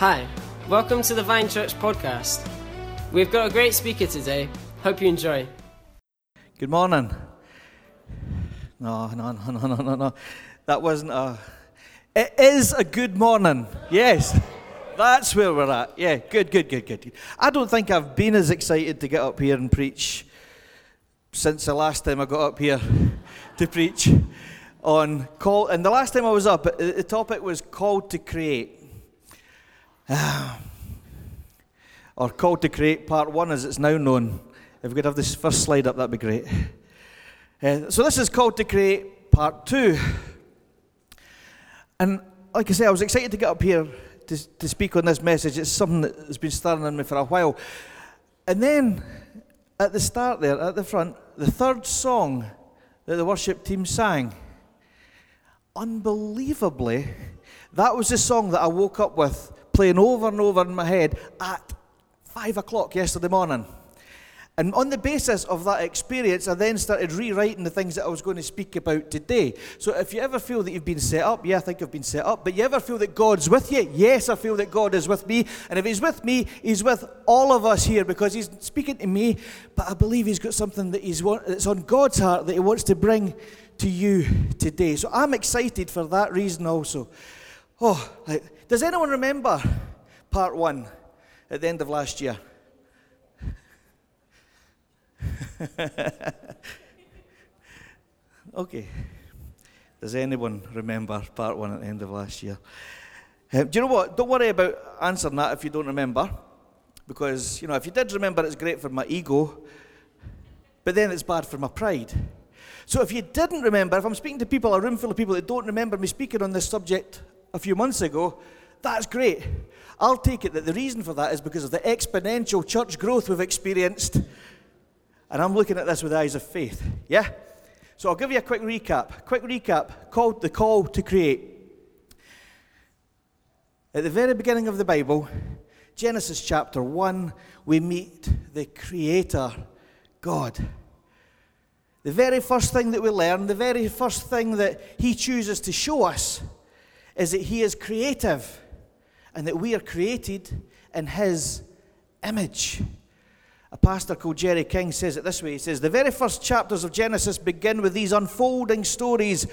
Hi, welcome to the Vine Church podcast. We've got a great speaker today. Hope you enjoy. Good morning. No, no, no, no, no, no, no. That wasn't a. It is a good morning. Yes. That's where we're at. Yeah, good, good, good, good. I don't think I've been as excited to get up here and preach since the last time I got up here to preach on call. And the last time I was up, the topic was called to create. or called to create part one as it's now known. If we could have this first slide up, that'd be great. Uh, so this is called to create part two. And like I say, I was excited to get up here to, to speak on this message. It's something that has been stirring in me for a while. And then at the start there, at the front, the third song that the worship team sang, unbelievably, that was the song that I woke up with playing over and over in my head at five o'clock yesterday morning. And on the basis of that experience, I then started rewriting the things that I was going to speak about today. So if you ever feel that you've been set up, yeah, I think I've been set up. But you ever feel that God's with you? Yes, I feel that God is with me. And if He's with me, He's with all of us here because He's speaking to me. But I believe He's got something that He's that's on God's heart that He wants to bring to you today. So I'm excited for that reason also. Oh, does anyone remember part one at the end of last year? okay. Does anyone remember part one at the end of last year? Um, do you know what? Don't worry about answering that if you don't remember. Because, you know, if you did remember, it's great for my ego, but then it's bad for my pride. So if you didn't remember, if I'm speaking to people, a room full of people that don't remember me speaking on this subject a few months ago, that's great. I'll take it that the reason for that is because of the exponential church growth we've experienced. And I'm looking at this with eyes of faith. Yeah? So I'll give you a quick recap. Quick recap called the call to create. At the very beginning of the Bible, Genesis chapter 1, we meet the Creator, God. The very first thing that we learn, the very first thing that He chooses to show us, is that He is creative and that we are created in His image. A pastor called Jerry King says it this way He says, The very first chapters of Genesis begin with these unfolding stories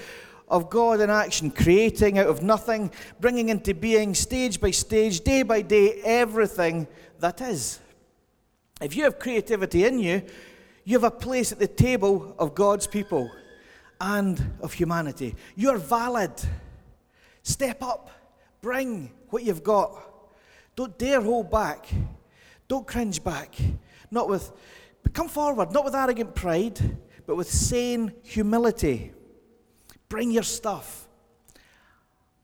of God in action, creating out of nothing, bringing into being, stage by stage, day by day, everything that is. If you have creativity in you, you have a place at the table of God's people and of humanity. You're valid. Step up. Bring what you've got. Don't dare hold back. Don't cringe back. Not with, come forward, not with arrogant pride, but with sane humility. Bring your stuff.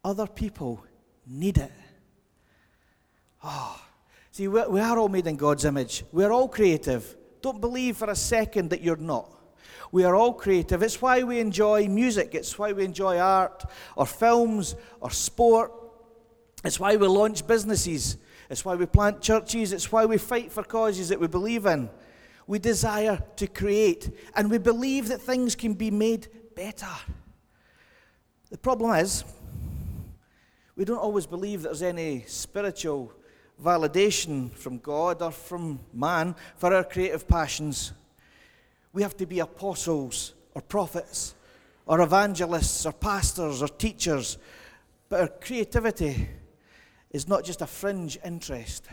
Other people need it. Oh, see, we are all made in God's image. We're all creative. Don't believe for a second that you're not. We are all creative. It's why we enjoy music. It's why we enjoy art or films or sport. It's why we launch businesses. It's why we plant churches. It's why we fight for causes that we believe in. We desire to create, and we believe that things can be made better. The problem is, we don't always believe there's any spiritual validation from God or from man for our creative passions. We have to be apostles or prophets or evangelists or pastors or teachers, but our creativity is not just a fringe interest.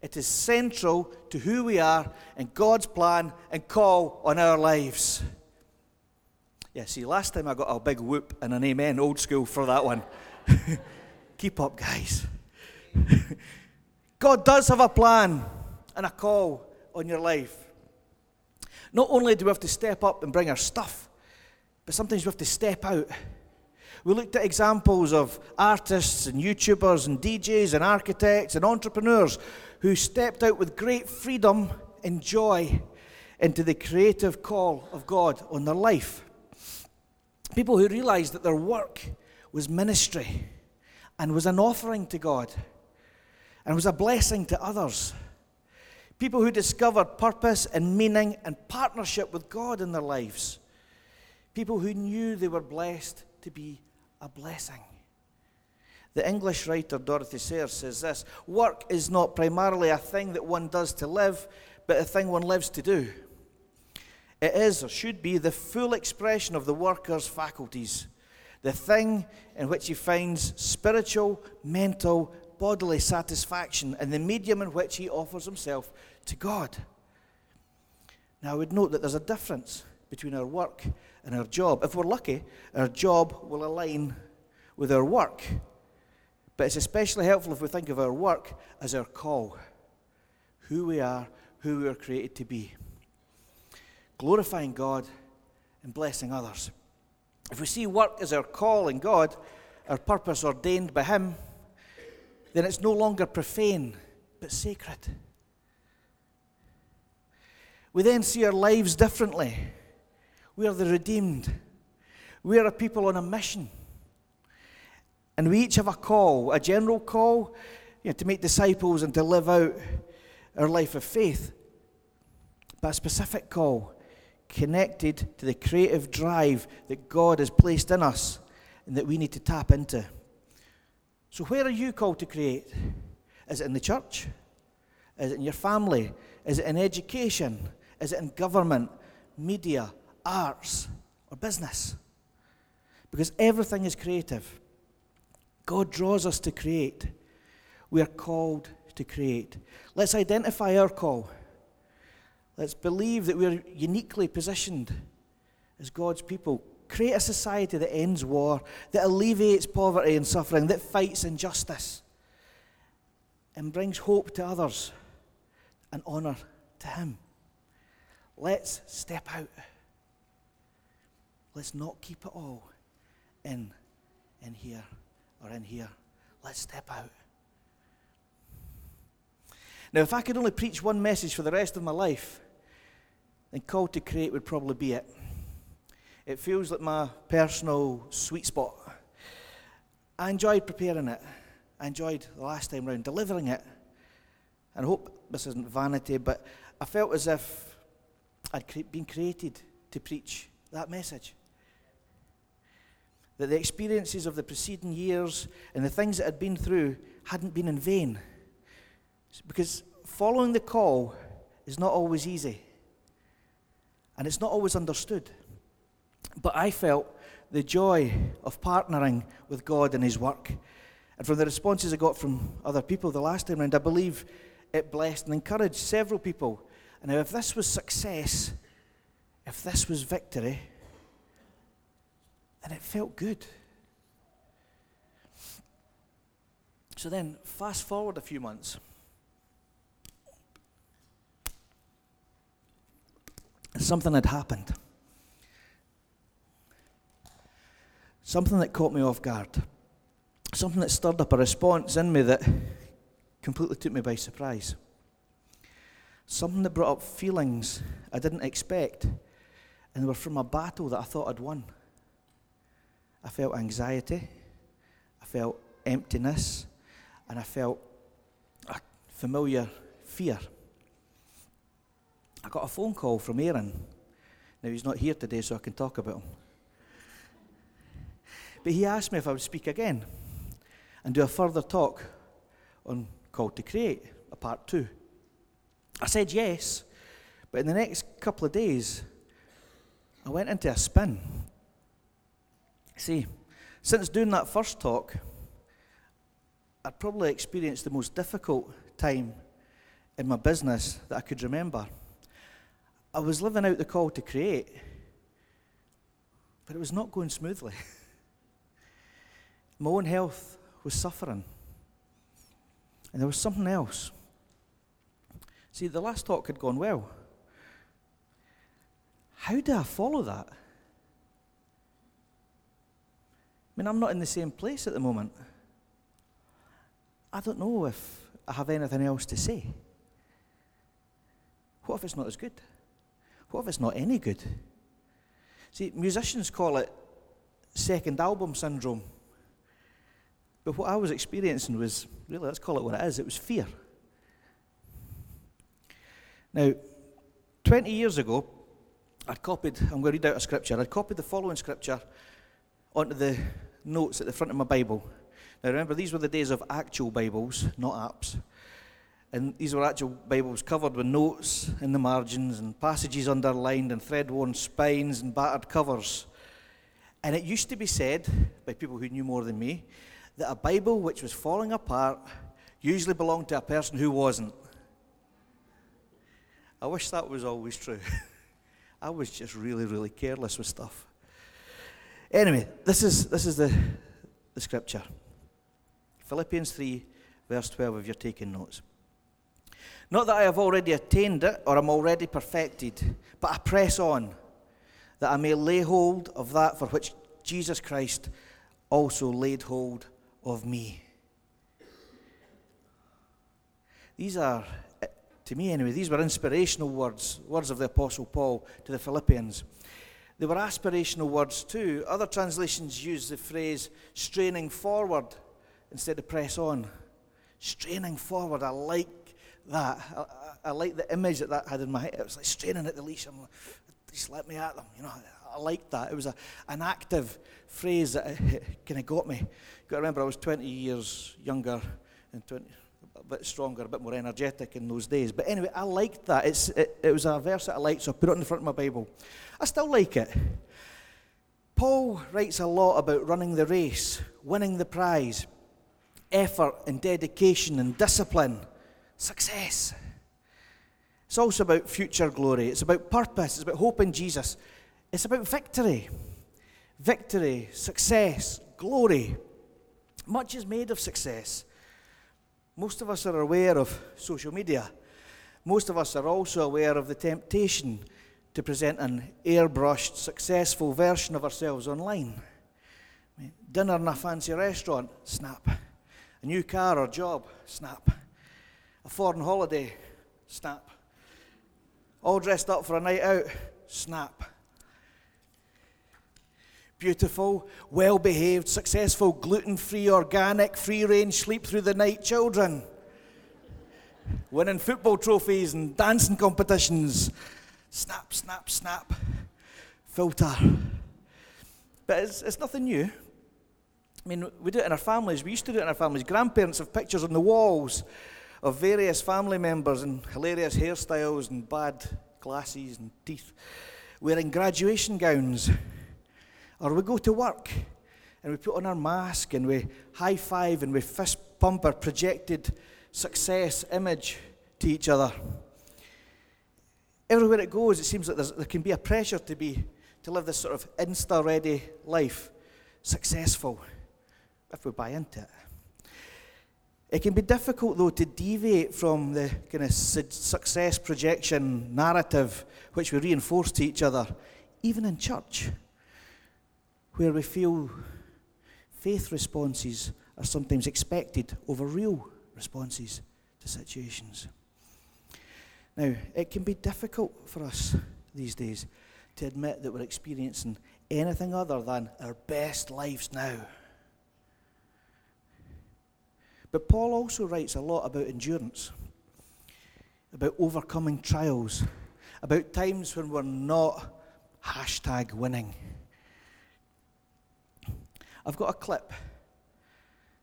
It is central to who we are and God's plan and call on our lives. Yeah, see, last time I got a big whoop and an amen, old school, for that one. Keep up, guys. God does have a plan and a call on your life. Not only do we have to step up and bring our stuff, but sometimes we have to step out we looked at examples of artists and YouTubers and DJs and architects and entrepreneurs who stepped out with great freedom and joy into the creative call of God on their life. People who realized that their work was ministry and was an offering to God and was a blessing to others. People who discovered purpose and meaning and partnership with God in their lives. People who knew they were blessed to be a blessing. The English writer Dorothy Sayers says this Work is not primarily a thing that one does to live, but a thing one lives to do. It is, or should be, the full expression of the worker's faculties, the thing in which he finds spiritual, mental, bodily satisfaction, and the medium in which he offers himself to God. Now, I would note that there's a difference between our work and our job. If we're lucky, our job will align with our work. But it's especially helpful if we think of our work as our call who we are, who we are created to be. Glorifying God and blessing others. If we see work as our call in God, our purpose ordained by Him, then it's no longer profane, but sacred. We then see our lives differently. We are the redeemed. We are a people on a mission. And we each have a call, a general call you know, to make disciples and to live out our life of faith, but a specific call connected to the creative drive that God has placed in us and that we need to tap into. So, where are you called to create? Is it in the church? Is it in your family? Is it in education? Is it in government, media, arts, or business? Because everything is creative. God draws us to create. We are called to create. Let's identify our call. Let's believe that we're uniquely positioned as God's people. Create a society that ends war, that alleviates poverty and suffering, that fights injustice, and brings hope to others and honour to Him. Let's step out. Let's not keep it all in, in here or in here. Let's step out. Now, if I could only preach one message for the rest of my life, then Call to Create would probably be it. It feels like my personal sweet spot. I enjoyed preparing it. I enjoyed the last time round delivering it. And I hope this isn't vanity, but I felt as if I'd been created to preach that message that the experiences of the preceding years and the things that I'd been through hadn't been in vain. Because following the call is not always easy, and it's not always understood. But I felt the joy of partnering with God in His work. And from the responses I got from other people the last time around, I believe it blessed and encouraged several people. And now, if this was success, if this was victory, and it felt good. So then, fast forward a few months. Something had happened. Something that caught me off guard. Something that stirred up a response in me that completely took me by surprise. Something that brought up feelings I didn't expect, and they were from a battle that I thought I'd won. I felt anxiety, I felt emptiness, and I felt a familiar fear. I got a phone call from Aaron. Now, he's not here today, so I can talk about him. But he asked me if I would speak again and do a further talk on Call to Create, a part two. I said yes, but in the next couple of days, I went into a spin See, since doing that first talk, I'd probably experienced the most difficult time in my business that I could remember. I was living out the call to create, but it was not going smoothly. my own health was suffering. And there was something else. See, the last talk had gone well. How do I follow that? I mean, I'm not in the same place at the moment. I don't know if I have anything else to say. What if it's not as good? What if it's not any good? See, musicians call it second album syndrome. But what I was experiencing was really, let's call it what it is it was fear. Now, 20 years ago, I'd copied, I'm going to read out a scripture, I'd copied the following scripture onto the notes at the front of my Bible. Now remember, these were the days of actual Bibles, not apps. And these were actual Bibles covered with notes in the margins and passages underlined and thread worn spines and battered covers. And it used to be said by people who knew more than me that a Bible which was falling apart usually belonged to a person who wasn't. I wish that was always true. I was just really, really careless with stuff. Anyway, this is, this is the, the scripture Philippians 3, verse 12, if you're taking notes. Not that I have already attained it or I'm already perfected, but I press on that I may lay hold of that for which Jesus Christ also laid hold of me. These are, to me anyway, these were inspirational words, words of the Apostle Paul to the Philippians. They were aspirational words too. Other translations use the phrase straining forward instead of press on. Straining forward, I like that. I, I, I like the image that that had in my head. It was like straining at the leash. I'm like, just let me at them. You know, I, I liked that. It was a, an active phrase that kind of got me. You've got to remember, I was 20 years younger and 20, a bit stronger, a bit more energetic in those days. But anyway, I liked that. It's, it, it was a verse that I liked, so I put it in the front of my Bible. I still like it. Paul writes a lot about running the race, winning the prize, effort and dedication and discipline, success. It's also about future glory. It's about purpose. It's about hope in Jesus. It's about victory. Victory, success, glory. Much is made of success. Most of us are aware of social media. Most of us are also aware of the temptation to present an airbrushed, successful version of ourselves online. Dinner in a fancy restaurant, snap. A new car or job, snap. A foreign holiday, snap. All dressed up for a night out, snap. Beautiful, well behaved, successful, gluten free, organic, free range, sleep through the night children. Winning football trophies and dancing competitions. Snap, snap, snap. Filter. But it's, it's nothing new. I mean, we do it in our families. We used to do it in our families. Grandparents have pictures on the walls of various family members in hilarious hairstyles and bad glasses and teeth, wearing graduation gowns. Or we go to work and we put on our mask and we high five and we fist pump our projected success image to each other. Everywhere it goes, it seems like there can be a pressure to be to live this sort of insta ready life, successful, if we buy into it. It can be difficult, though, to deviate from the kind of success projection narrative which we reinforce to each other, even in church, where we feel faith responses are sometimes expected over real responses to situations. Now, it can be difficult for us these days to admit that we're experiencing anything other than our best lives now. But Paul also writes a lot about endurance, about overcoming trials, about times when we're not hashtag winning. I've got a clip.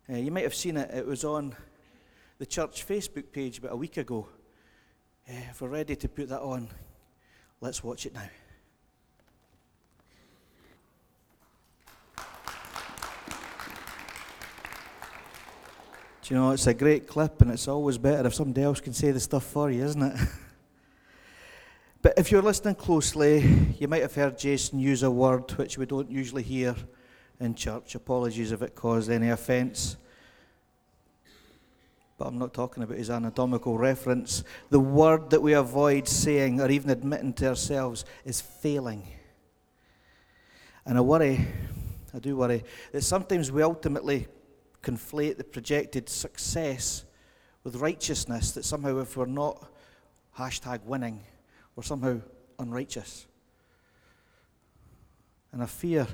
Uh, you might have seen it. It was on the church Facebook page about a week ago. Uh, if we're ready to put that on, let's watch it now. Do you know, it's a great clip, and it's always better if somebody else can say the stuff for you, isn't it? but if you're listening closely, you might have heard Jason use a word which we don't usually hear in church. Apologies if it caused any offence. But I'm not talking about his anatomical reference. The word that we avoid saying or even admitting to ourselves is failing. And I worry, I do worry, that sometimes we ultimately conflate the projected success with righteousness, that somehow if we're not hashtag winning, we're somehow unrighteous. And I fear,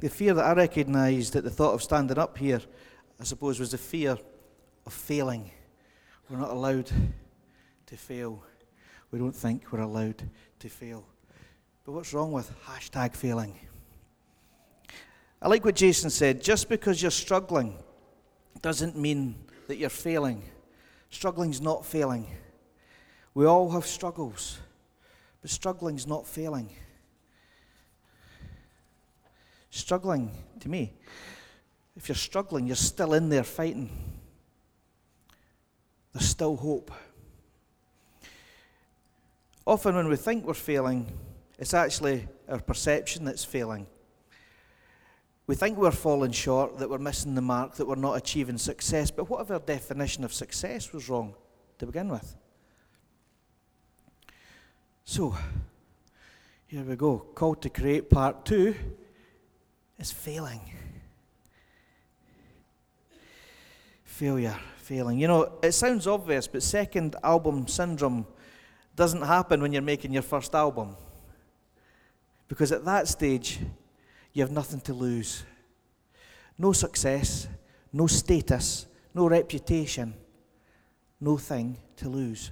the fear that I recognised at the thought of standing up here, I suppose, was the fear of failing. We're not allowed to fail. We don't think we're allowed to fail. But what's wrong with hashtag failing? I like what Jason said just because you're struggling doesn't mean that you're failing. Struggling's not failing. We all have struggles, but struggling's not failing. Struggling, to me, if you're struggling, you're still in there fighting. There's still hope. Often, when we think we're failing, it's actually our perception that's failing. We think we're falling short, that we're missing the mark, that we're not achieving success, but what if our definition of success was wrong to begin with? So, here we go. Call to create part two is failing. Failure, failing. You know, it sounds obvious, but second album syndrome doesn't happen when you're making your first album. Because at that stage, you have nothing to lose. No success, no status, no reputation, no thing to lose.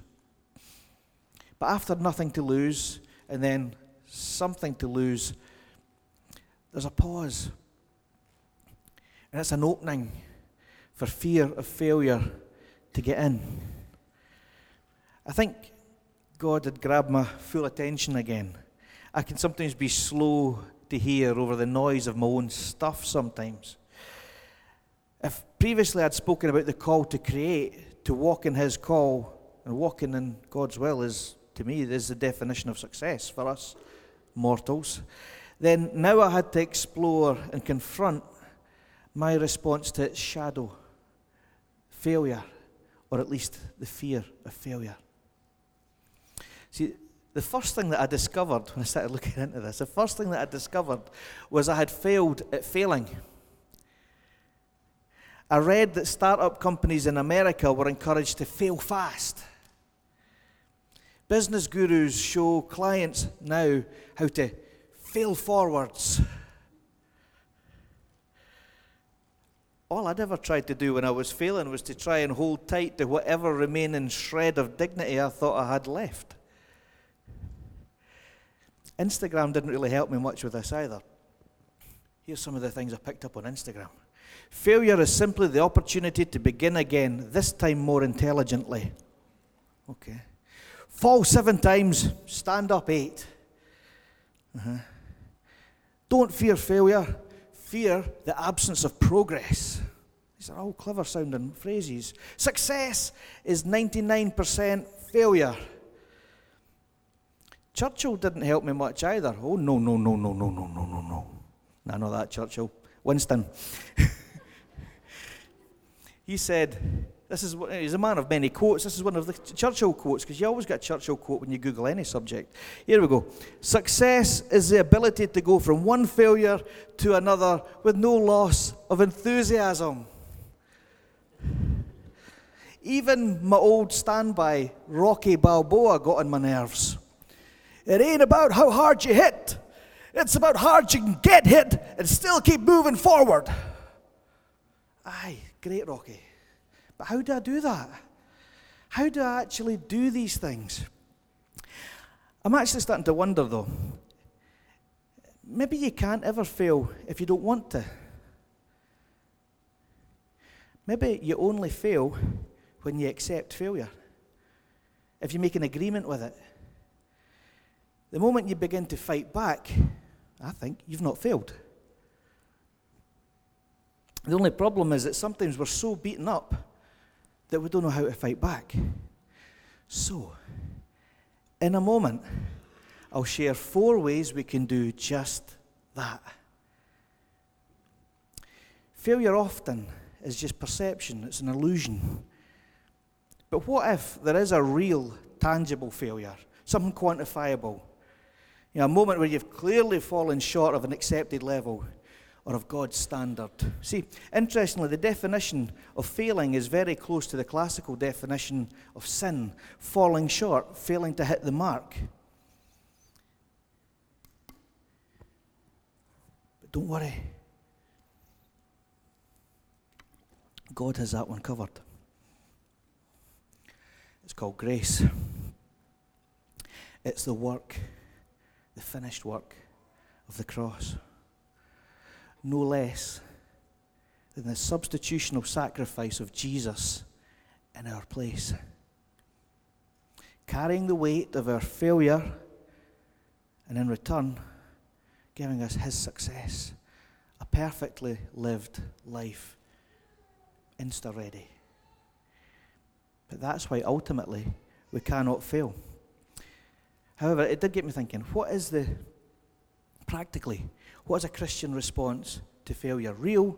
But after nothing to lose, and then something to lose, there's a pause. And it's an opening for fear of failure to get in. I think God had grabbed my full attention again. I can sometimes be slow to hear over the noise of my own stuff sometimes. If previously I'd spoken about the call to create, to walk in His call, and walking in God's will is, to me, is the definition of success for us mortals, then now I had to explore and confront my response to its shadow failure, or at least the fear of failure. See, the first thing that I discovered when I started looking into this, the first thing that I discovered was I had failed at failing. I read that startup companies in America were encouraged to fail fast. Business gurus show clients now how to fail forwards. All I'd ever tried to do when I was failing was to try and hold tight to whatever remaining shred of dignity I thought I had left. Instagram didn't really help me much with this either. Here's some of the things I picked up on Instagram. Failure is simply the opportunity to begin again, this time more intelligently. Okay. Fall seven times, stand up eight. Uh-huh. Don't fear failure, fear the absence of progress. These are all clever sounding phrases. Success is 99% failure. Churchill didn't help me much either. Oh, no, no, no, no, no, no, no, no, no. I know that, Churchill. Winston. he said, this is he's a man of many quotes. This is one of the Churchill quotes because you always get a Churchill quote when you Google any subject. Here we go. Success is the ability to go from one failure to another with no loss of enthusiasm. Even my old standby, Rocky Balboa, got on my nerves. It ain't about how hard you hit, it's about how hard you can get hit and still keep moving forward. Aye, great, Rocky. But how do I do that? How do I actually do these things? I'm actually starting to wonder though. Maybe you can't ever fail if you don't want to. Maybe you only fail when you accept failure, if you make an agreement with it. The moment you begin to fight back, I think you've not failed. The only problem is that sometimes we're so beaten up that we don't know how to fight back. So, in a moment, I'll share four ways we can do just that. Failure often is just perception, it's an illusion. But what if there is a real, tangible failure, something quantifiable? You know, a moment where you've clearly fallen short of an accepted level or of God's standard. See, interestingly, the definition of failing is very close to the classical definition of sin falling short, failing to hit the mark. But don't worry, God has that one covered. It's called grace. It's the work, the finished work of the cross. No less than the substitutional sacrifice of Jesus in our place. Carrying the weight of our failure and in return, giving us his success, a perfectly lived life, insta ready. But that's why ultimately we cannot fail. However, it did get me thinking what is the, practically, what is a Christian response to failure, real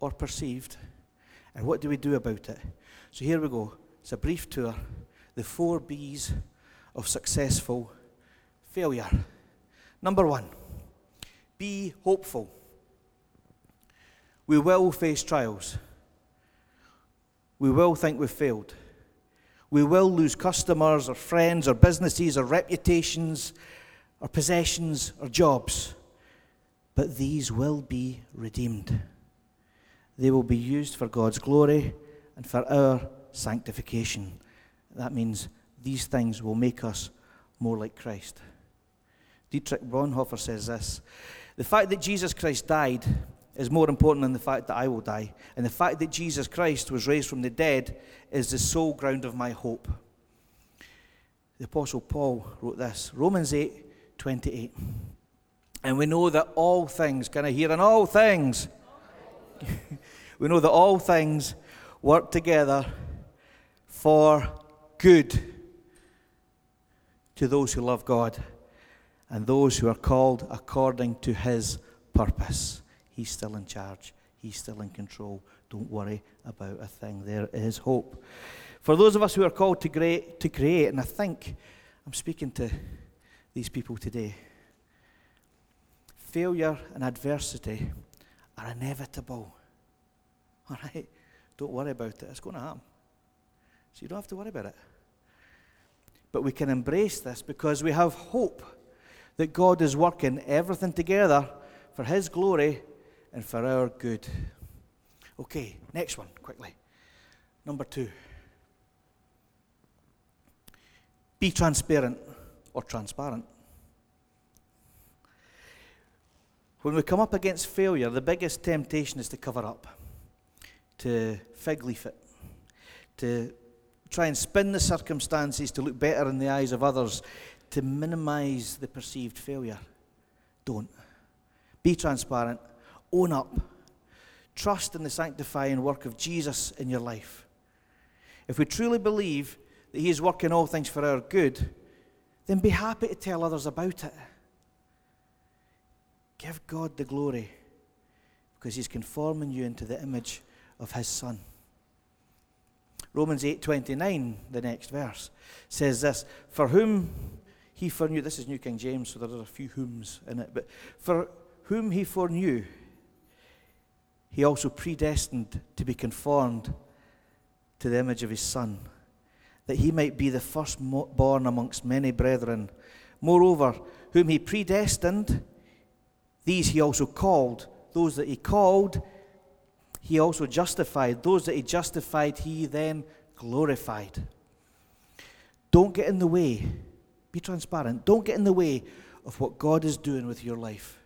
or perceived? And what do we do about it? So here we go. It's a brief tour. The four B's of successful failure. Number one, be hopeful. We will face trials. We will think we've failed. We will lose customers or friends or businesses or reputations or possessions or jobs. But these will be redeemed. They will be used for God's glory and for our sanctification. That means these things will make us more like Christ. Dietrich Bonhoeffer says this The fact that Jesus Christ died is more important than the fact that I will die. And the fact that Jesus Christ was raised from the dead is the sole ground of my hope. The Apostle Paul wrote this Romans 8 28. And we know that all things, can I hear in all things? we know that all things work together for good to those who love God and those who are called according to his purpose. He's still in charge. He's still in control. Don't worry about a thing. There is hope. For those of us who are called to create, to create, and I think I'm speaking to these people today, failure and adversity are inevitable. All right? Don't worry about it. It's going to happen. So you don't have to worry about it. But we can embrace this because we have hope that God is working everything together for His glory and for our good. Okay, next one, quickly. Number two. Be transparent or transparent. When we come up against failure, the biggest temptation is to cover up, to fig leaf it, to try and spin the circumstances to look better in the eyes of others, to minimize the perceived failure. Don't. Be transparent own up. Trust in the sanctifying work of Jesus in your life. If we truly believe that He is working all things for our good, then be happy to tell others about it. Give God the glory because He's conforming you into the image of His Son. Romans 8:29, the next verse, says this: For whom he foreknew, this is New King James, so there are a few whom's in it, but for whom he foreknew, he also predestined to be conformed to the image of his Son, that he might be the firstborn amongst many brethren. Moreover, whom he predestined, these he also called. Those that he called, he also justified. Those that he justified, he then glorified. Don't get in the way. Be transparent. Don't get in the way of what God is doing with your life.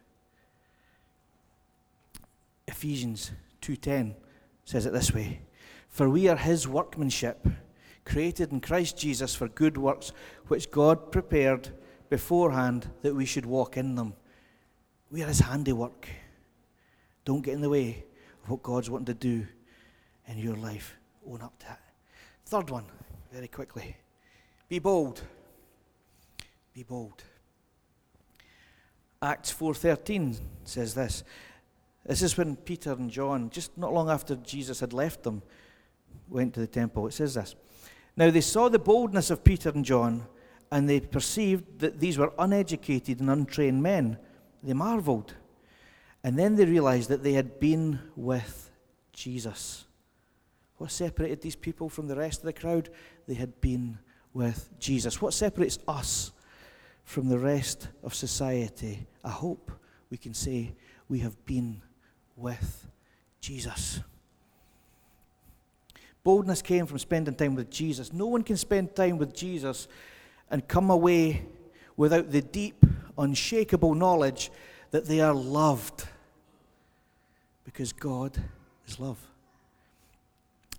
Ephesians 2:10 says it this way: "For we are his workmanship, created in Christ Jesus for good works, which God prepared beforehand that we should walk in them." We are his handiwork. Don't get in the way of what God's wanting to do in your life. Own up to it. Third one, very quickly. Be bold. Be bold. Acts 4:13 says this. This is when Peter and John, just not long after Jesus had left them, went to the temple. It says this Now they saw the boldness of Peter and John, and they perceived that these were uneducated and untrained men. They marveled. And then they realized that they had been with Jesus. What separated these people from the rest of the crowd? They had been with Jesus. What separates us from the rest of society? I hope we can say we have been with Jesus. Boldness came from spending time with Jesus. No one can spend time with Jesus and come away without the deep, unshakable knowledge that they are loved. Because God is love.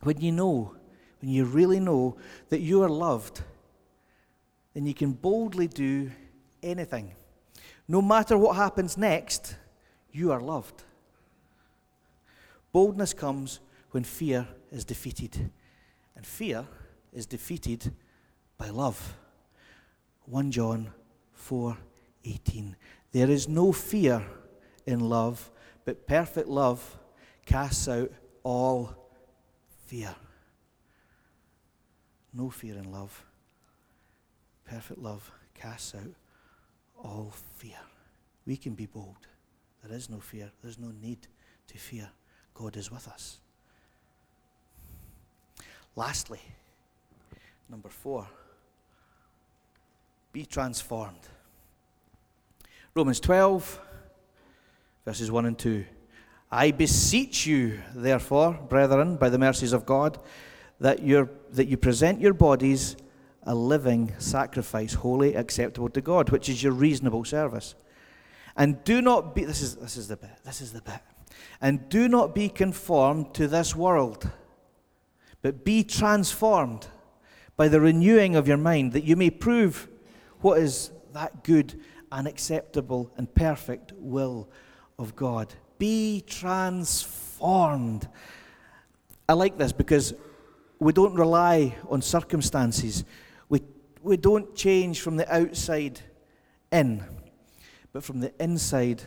When you know, when you really know that you are loved, then you can boldly do anything. No matter what happens next, you are loved. Boldness comes when fear is defeated. And fear is defeated by love. 1 John 4:18. There is no fear in love, but perfect love casts out all fear. No fear in love. Perfect love casts out all fear. We can be bold. There is no fear. There's no need to fear. God is with us. Lastly, number four, be transformed. Romans 12, verses 1 and 2. I beseech you, therefore, brethren, by the mercies of God, that, that you present your bodies a living sacrifice, holy, acceptable to God, which is your reasonable service. And do not be, this is, this is the bit, this is the bit. And do not be conformed to this world, but be transformed by the renewing of your mind, that you may prove what is that good and acceptable and perfect will of God. Be transformed. I like this because we don't rely on circumstances. We, we don't change from the outside in, but from the inside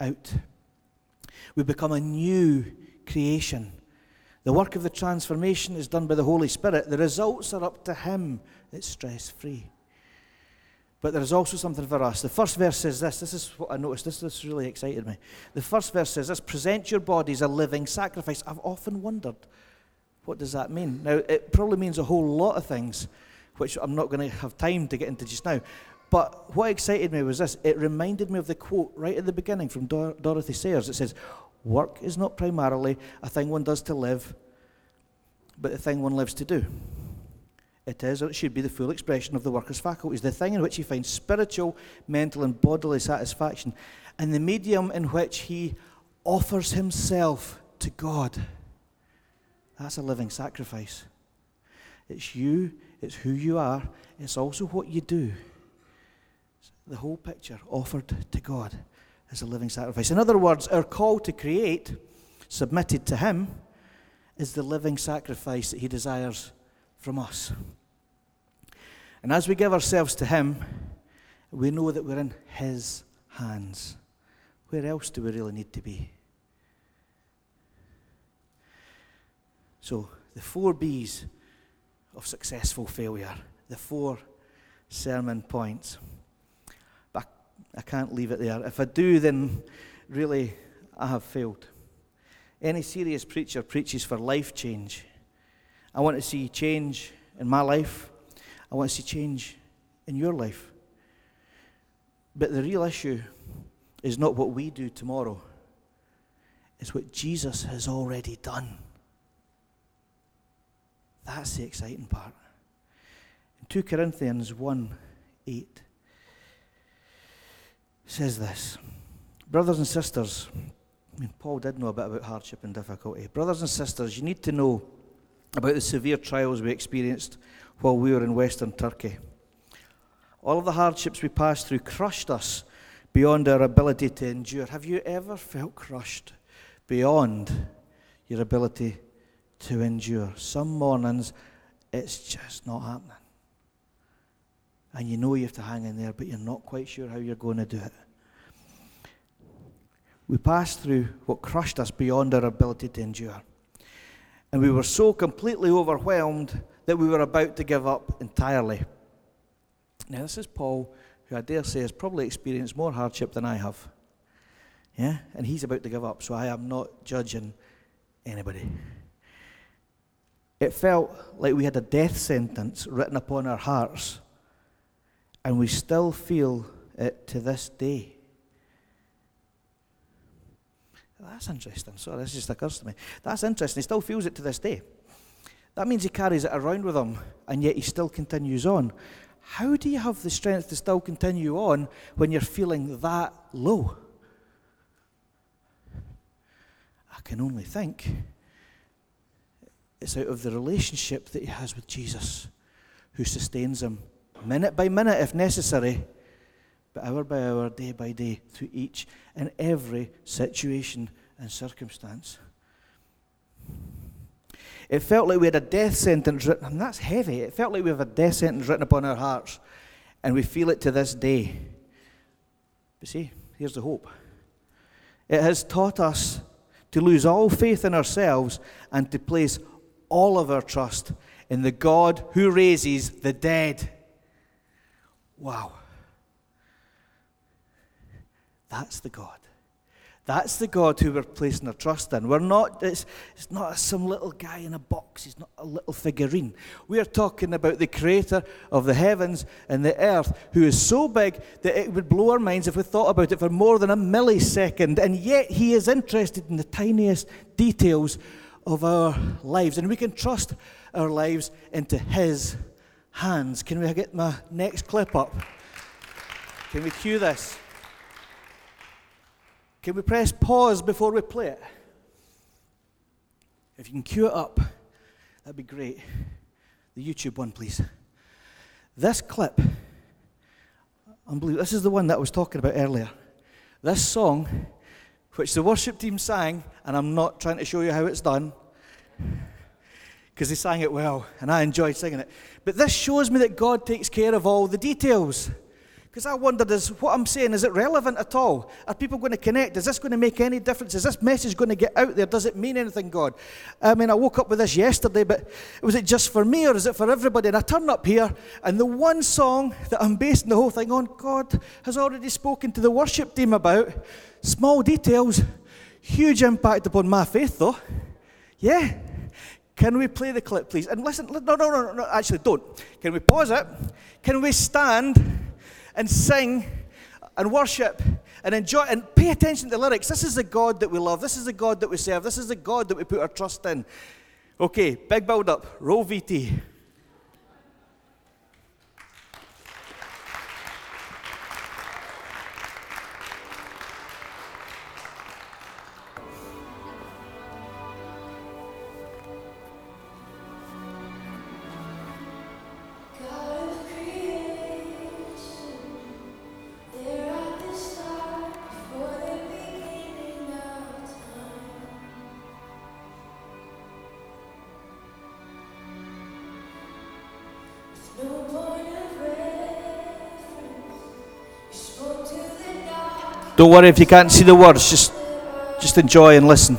out. We become a new creation. The work of the transformation is done by the Holy Spirit. The results are up to Him. It's stress free. But there is also something for us. The first verse says this. This is what I noticed. This, this really excited me. The first verse says this present your bodies a living sacrifice. I've often wondered, what does that mean? Now, it probably means a whole lot of things, which I'm not going to have time to get into just now. But what excited me was this it reminded me of the quote right at the beginning from Dor- Dorothy Sayers. It says, Work is not primarily a thing one does to live, but a thing one lives to do. It is, or it should be, the full expression of the worker's faculties, the thing in which he finds spiritual, mental, and bodily satisfaction, and the medium in which he offers himself to God. That's a living sacrifice. It's you, it's who you are, it's also what you do the whole picture offered to God as a living sacrifice. In other words, our call to create, submitted to Him, is the living sacrifice that He desires from us. And as we give ourselves to Him, we know that we're in His hands. Where else do we really need to be? So, the four B's of successful failure, the four sermon points. But I can't leave it there. If I do, then really I have failed. Any serious preacher preaches for life change. I want to see change in my life. I want to see change in your life. But the real issue is not what we do tomorrow, it's what Jesus has already done. That's the exciting part. In 2 Corinthians 1 8 says this Brothers and sisters, I mean, Paul did know a bit about hardship and difficulty. Brothers and sisters, you need to know about the severe trials we experienced while we were in western Turkey. All of the hardships we passed through crushed us beyond our ability to endure. Have you ever felt crushed beyond your ability to endure? Some mornings, it's just not happening and you know you have to hang in there, but you're not quite sure how you're going to do it. We passed through what crushed us beyond our ability to endure. And we were so completely overwhelmed that we were about to give up entirely. Now, this is Paul, who I dare say has probably experienced more hardship than I have. Yeah? And he's about to give up, so I am not judging anybody. It felt like we had a death sentence written upon our hearts and we still feel it to this day. That's interesting. Sorry, this just occurs to me. That's interesting. He still feels it to this day. That means he carries it around with him, and yet he still continues on. How do you have the strength to still continue on when you're feeling that low? I can only think it's out of the relationship that he has with Jesus who sustains him minute by minute if necessary, but hour by hour, day by day, through each and every situation and circumstance. It felt like we had a death sentence written, and that's heavy. It felt like we have a death sentence written upon our hearts, and we feel it to this day. But see, here's the hope. It has taught us to lose all faith in ourselves and to place all of our trust in the God who raises the dead. Wow. That's the God. That's the God who we're placing our trust in. We're not, it's, it's not some little guy in a box, he's not a little figurine. We are talking about the creator of the heavens and the earth, who is so big that it would blow our minds if we thought about it for more than a millisecond. And yet he is interested in the tiniest details of our lives. And we can trust our lives into his hands. Can we get my next clip up? Can we cue this? Can we press pause before we play it? If you can cue it up, that'd be great. The YouTube one, please. This clip, unbelievable. This is the one that I was talking about earlier. This song, which the worship team sang, and I'm not trying to show you how it's done, because they sang it well, and I enjoyed singing it. But this shows me that God takes care of all the details. Because I wondered, is what I'm saying, is it relevant at all? Are people going to connect? Is this going to make any difference? Is this message going to get out there? Does it mean anything, God? I mean, I woke up with this yesterday, but was it just for me or is it for everybody? And I turn up here, and the one song that I'm basing the whole thing on, God has already spoken to the worship team about. Small details, huge impact upon my faith, though. Yeah. Can we play the clip, please? And listen, no, no, no, no, actually, don't. Can we pause it? Can we stand? And sing and worship and enjoy and pay attention to the lyrics. This is the God that we love. This is the God that we serve. This is the God that we put our trust in. Okay, big build up. Roll VT. Don't worry if you can't see the words, just, just enjoy and listen.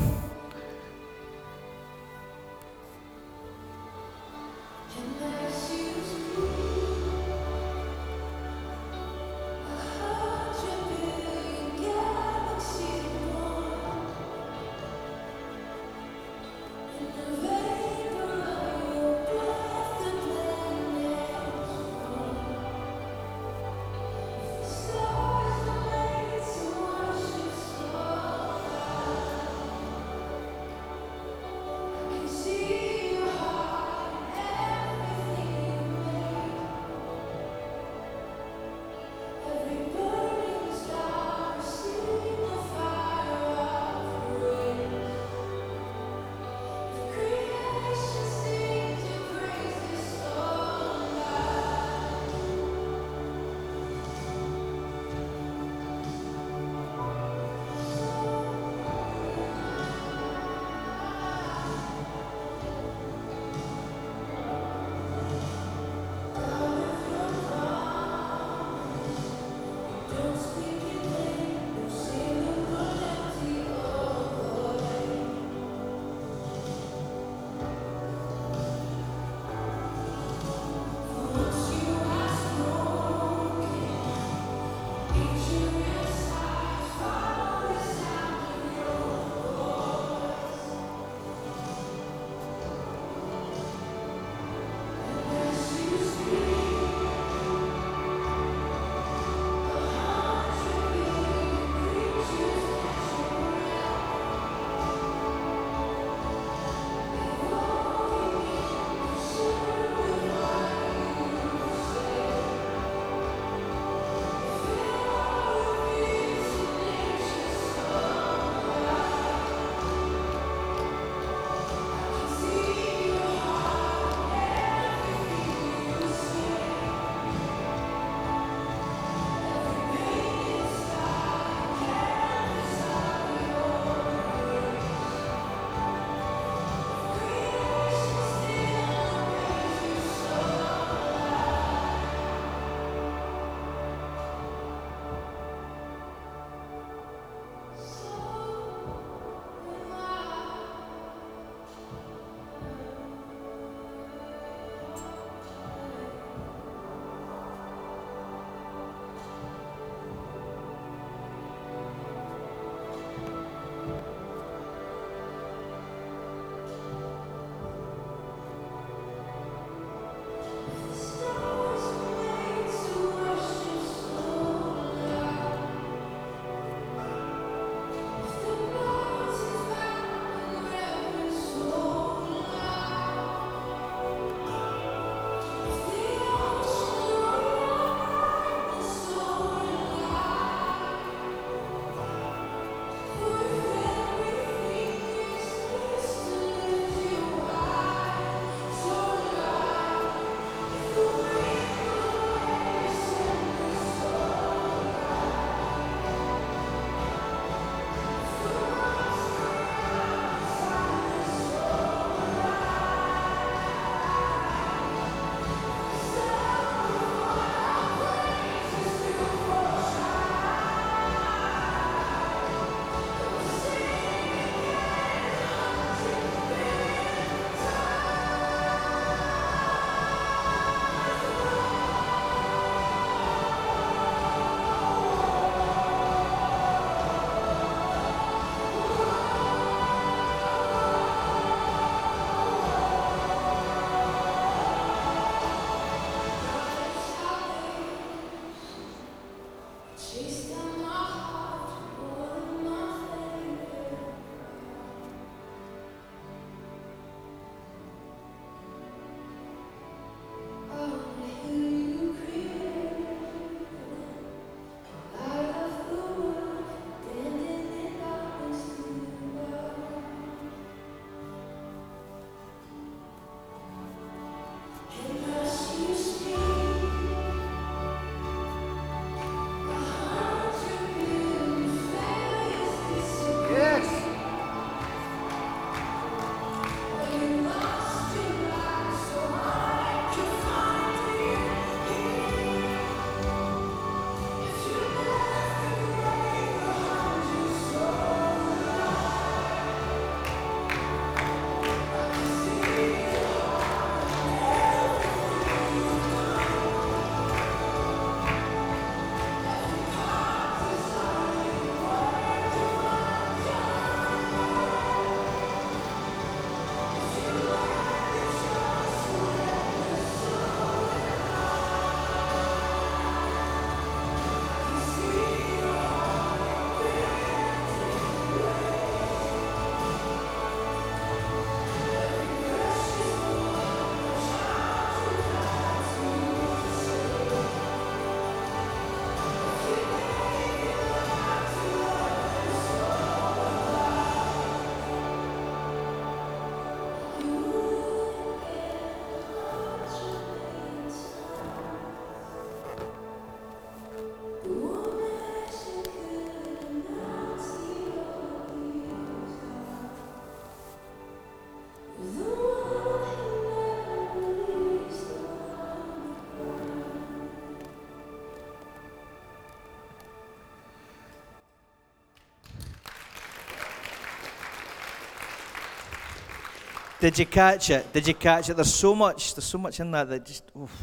Did you catch it? Did you catch it? There's so much, there's so much in that that just, oof.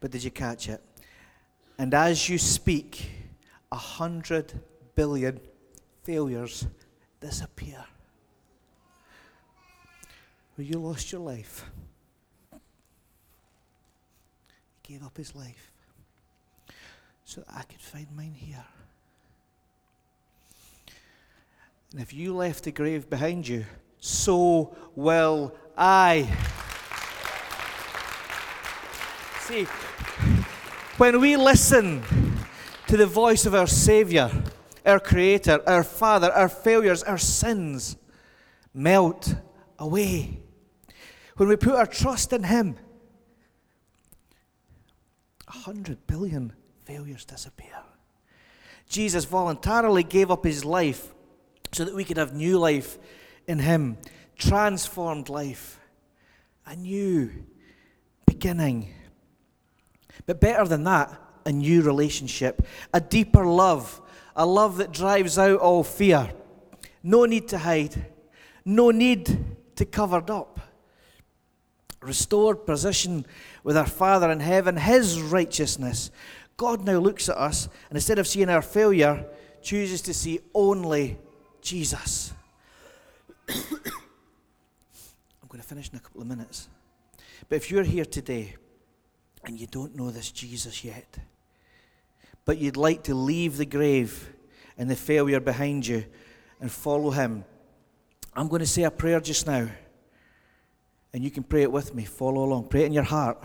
but did you catch it? And as you speak, a hundred billion failures disappear. Where you lost your life. He gave up his life so that I could find mine here. And if you left the grave behind you, so will I. See, when we listen to the voice of our Savior, our Creator, our Father, our failures, our sins melt away. When we put our trust in Him, a hundred billion failures disappear. Jesus voluntarily gave up His life so that we could have new life in Him, transformed life, a new beginning. But better than that, a new relationship, a deeper love, a love that drives out all fear. No need to hide, no need to cover up. Restored position with our Father in heaven, His righteousness. God now looks at us and instead of seeing our failure, chooses to see only Jesus. I'm going to finish in a couple of minutes. But if you're here today and you don't know this Jesus yet, but you'd like to leave the grave and the failure behind you and follow Him, I'm going to say a prayer just now. And you can pray it with me. Follow along. Pray it in your heart.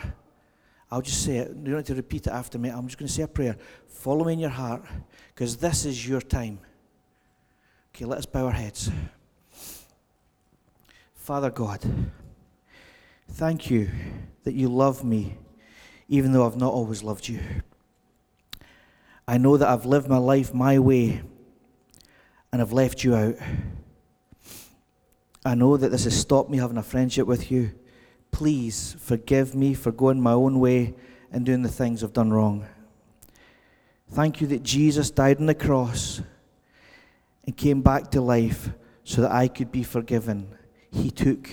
I'll just say it. You don't have to repeat it after me. I'm just going to say a prayer. Follow me in your heart because this is your time. Okay, let us bow our heads. Father God, thank you that you love me even though I've not always loved you. I know that I've lived my life my way and I've left you out. I know that this has stopped me having a friendship with you. Please forgive me for going my own way and doing the things I've done wrong. Thank you that Jesus died on the cross and came back to life so that I could be forgiven. He took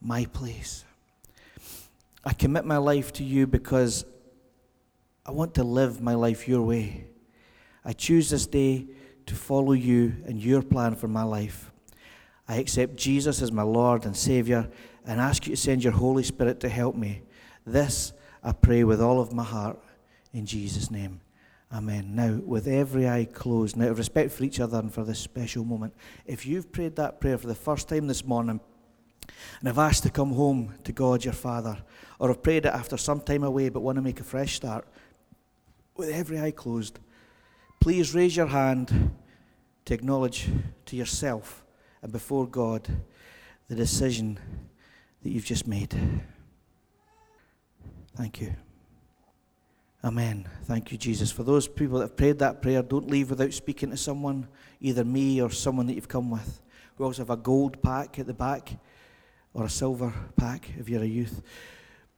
my place. I commit my life to you because I want to live my life your way. I choose this day to follow you and your plan for my life. I accept Jesus as my Lord and Savior and ask you to send your Holy Spirit to help me. This I pray with all of my heart in Jesus' name. Amen. Now, with every eye closed, now, respect for each other and for this special moment, if you've prayed that prayer for the first time this morning and have asked to come home to God your Father, or have prayed it after some time away but want to make a fresh start, with every eye closed, please raise your hand to acknowledge to yourself and before God the decision that you've just made. Thank you. Amen. Thank you, Jesus. For those people that have prayed that prayer, don't leave without speaking to someone, either me or someone that you've come with. We also have a gold pack at the back or a silver pack if you're a youth.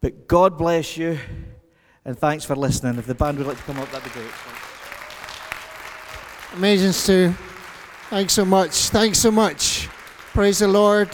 But God bless you and thanks for listening. If the band would like to come up, that'd be great. Amazing, Stu. Thanks so much. Thanks so much. Praise the Lord.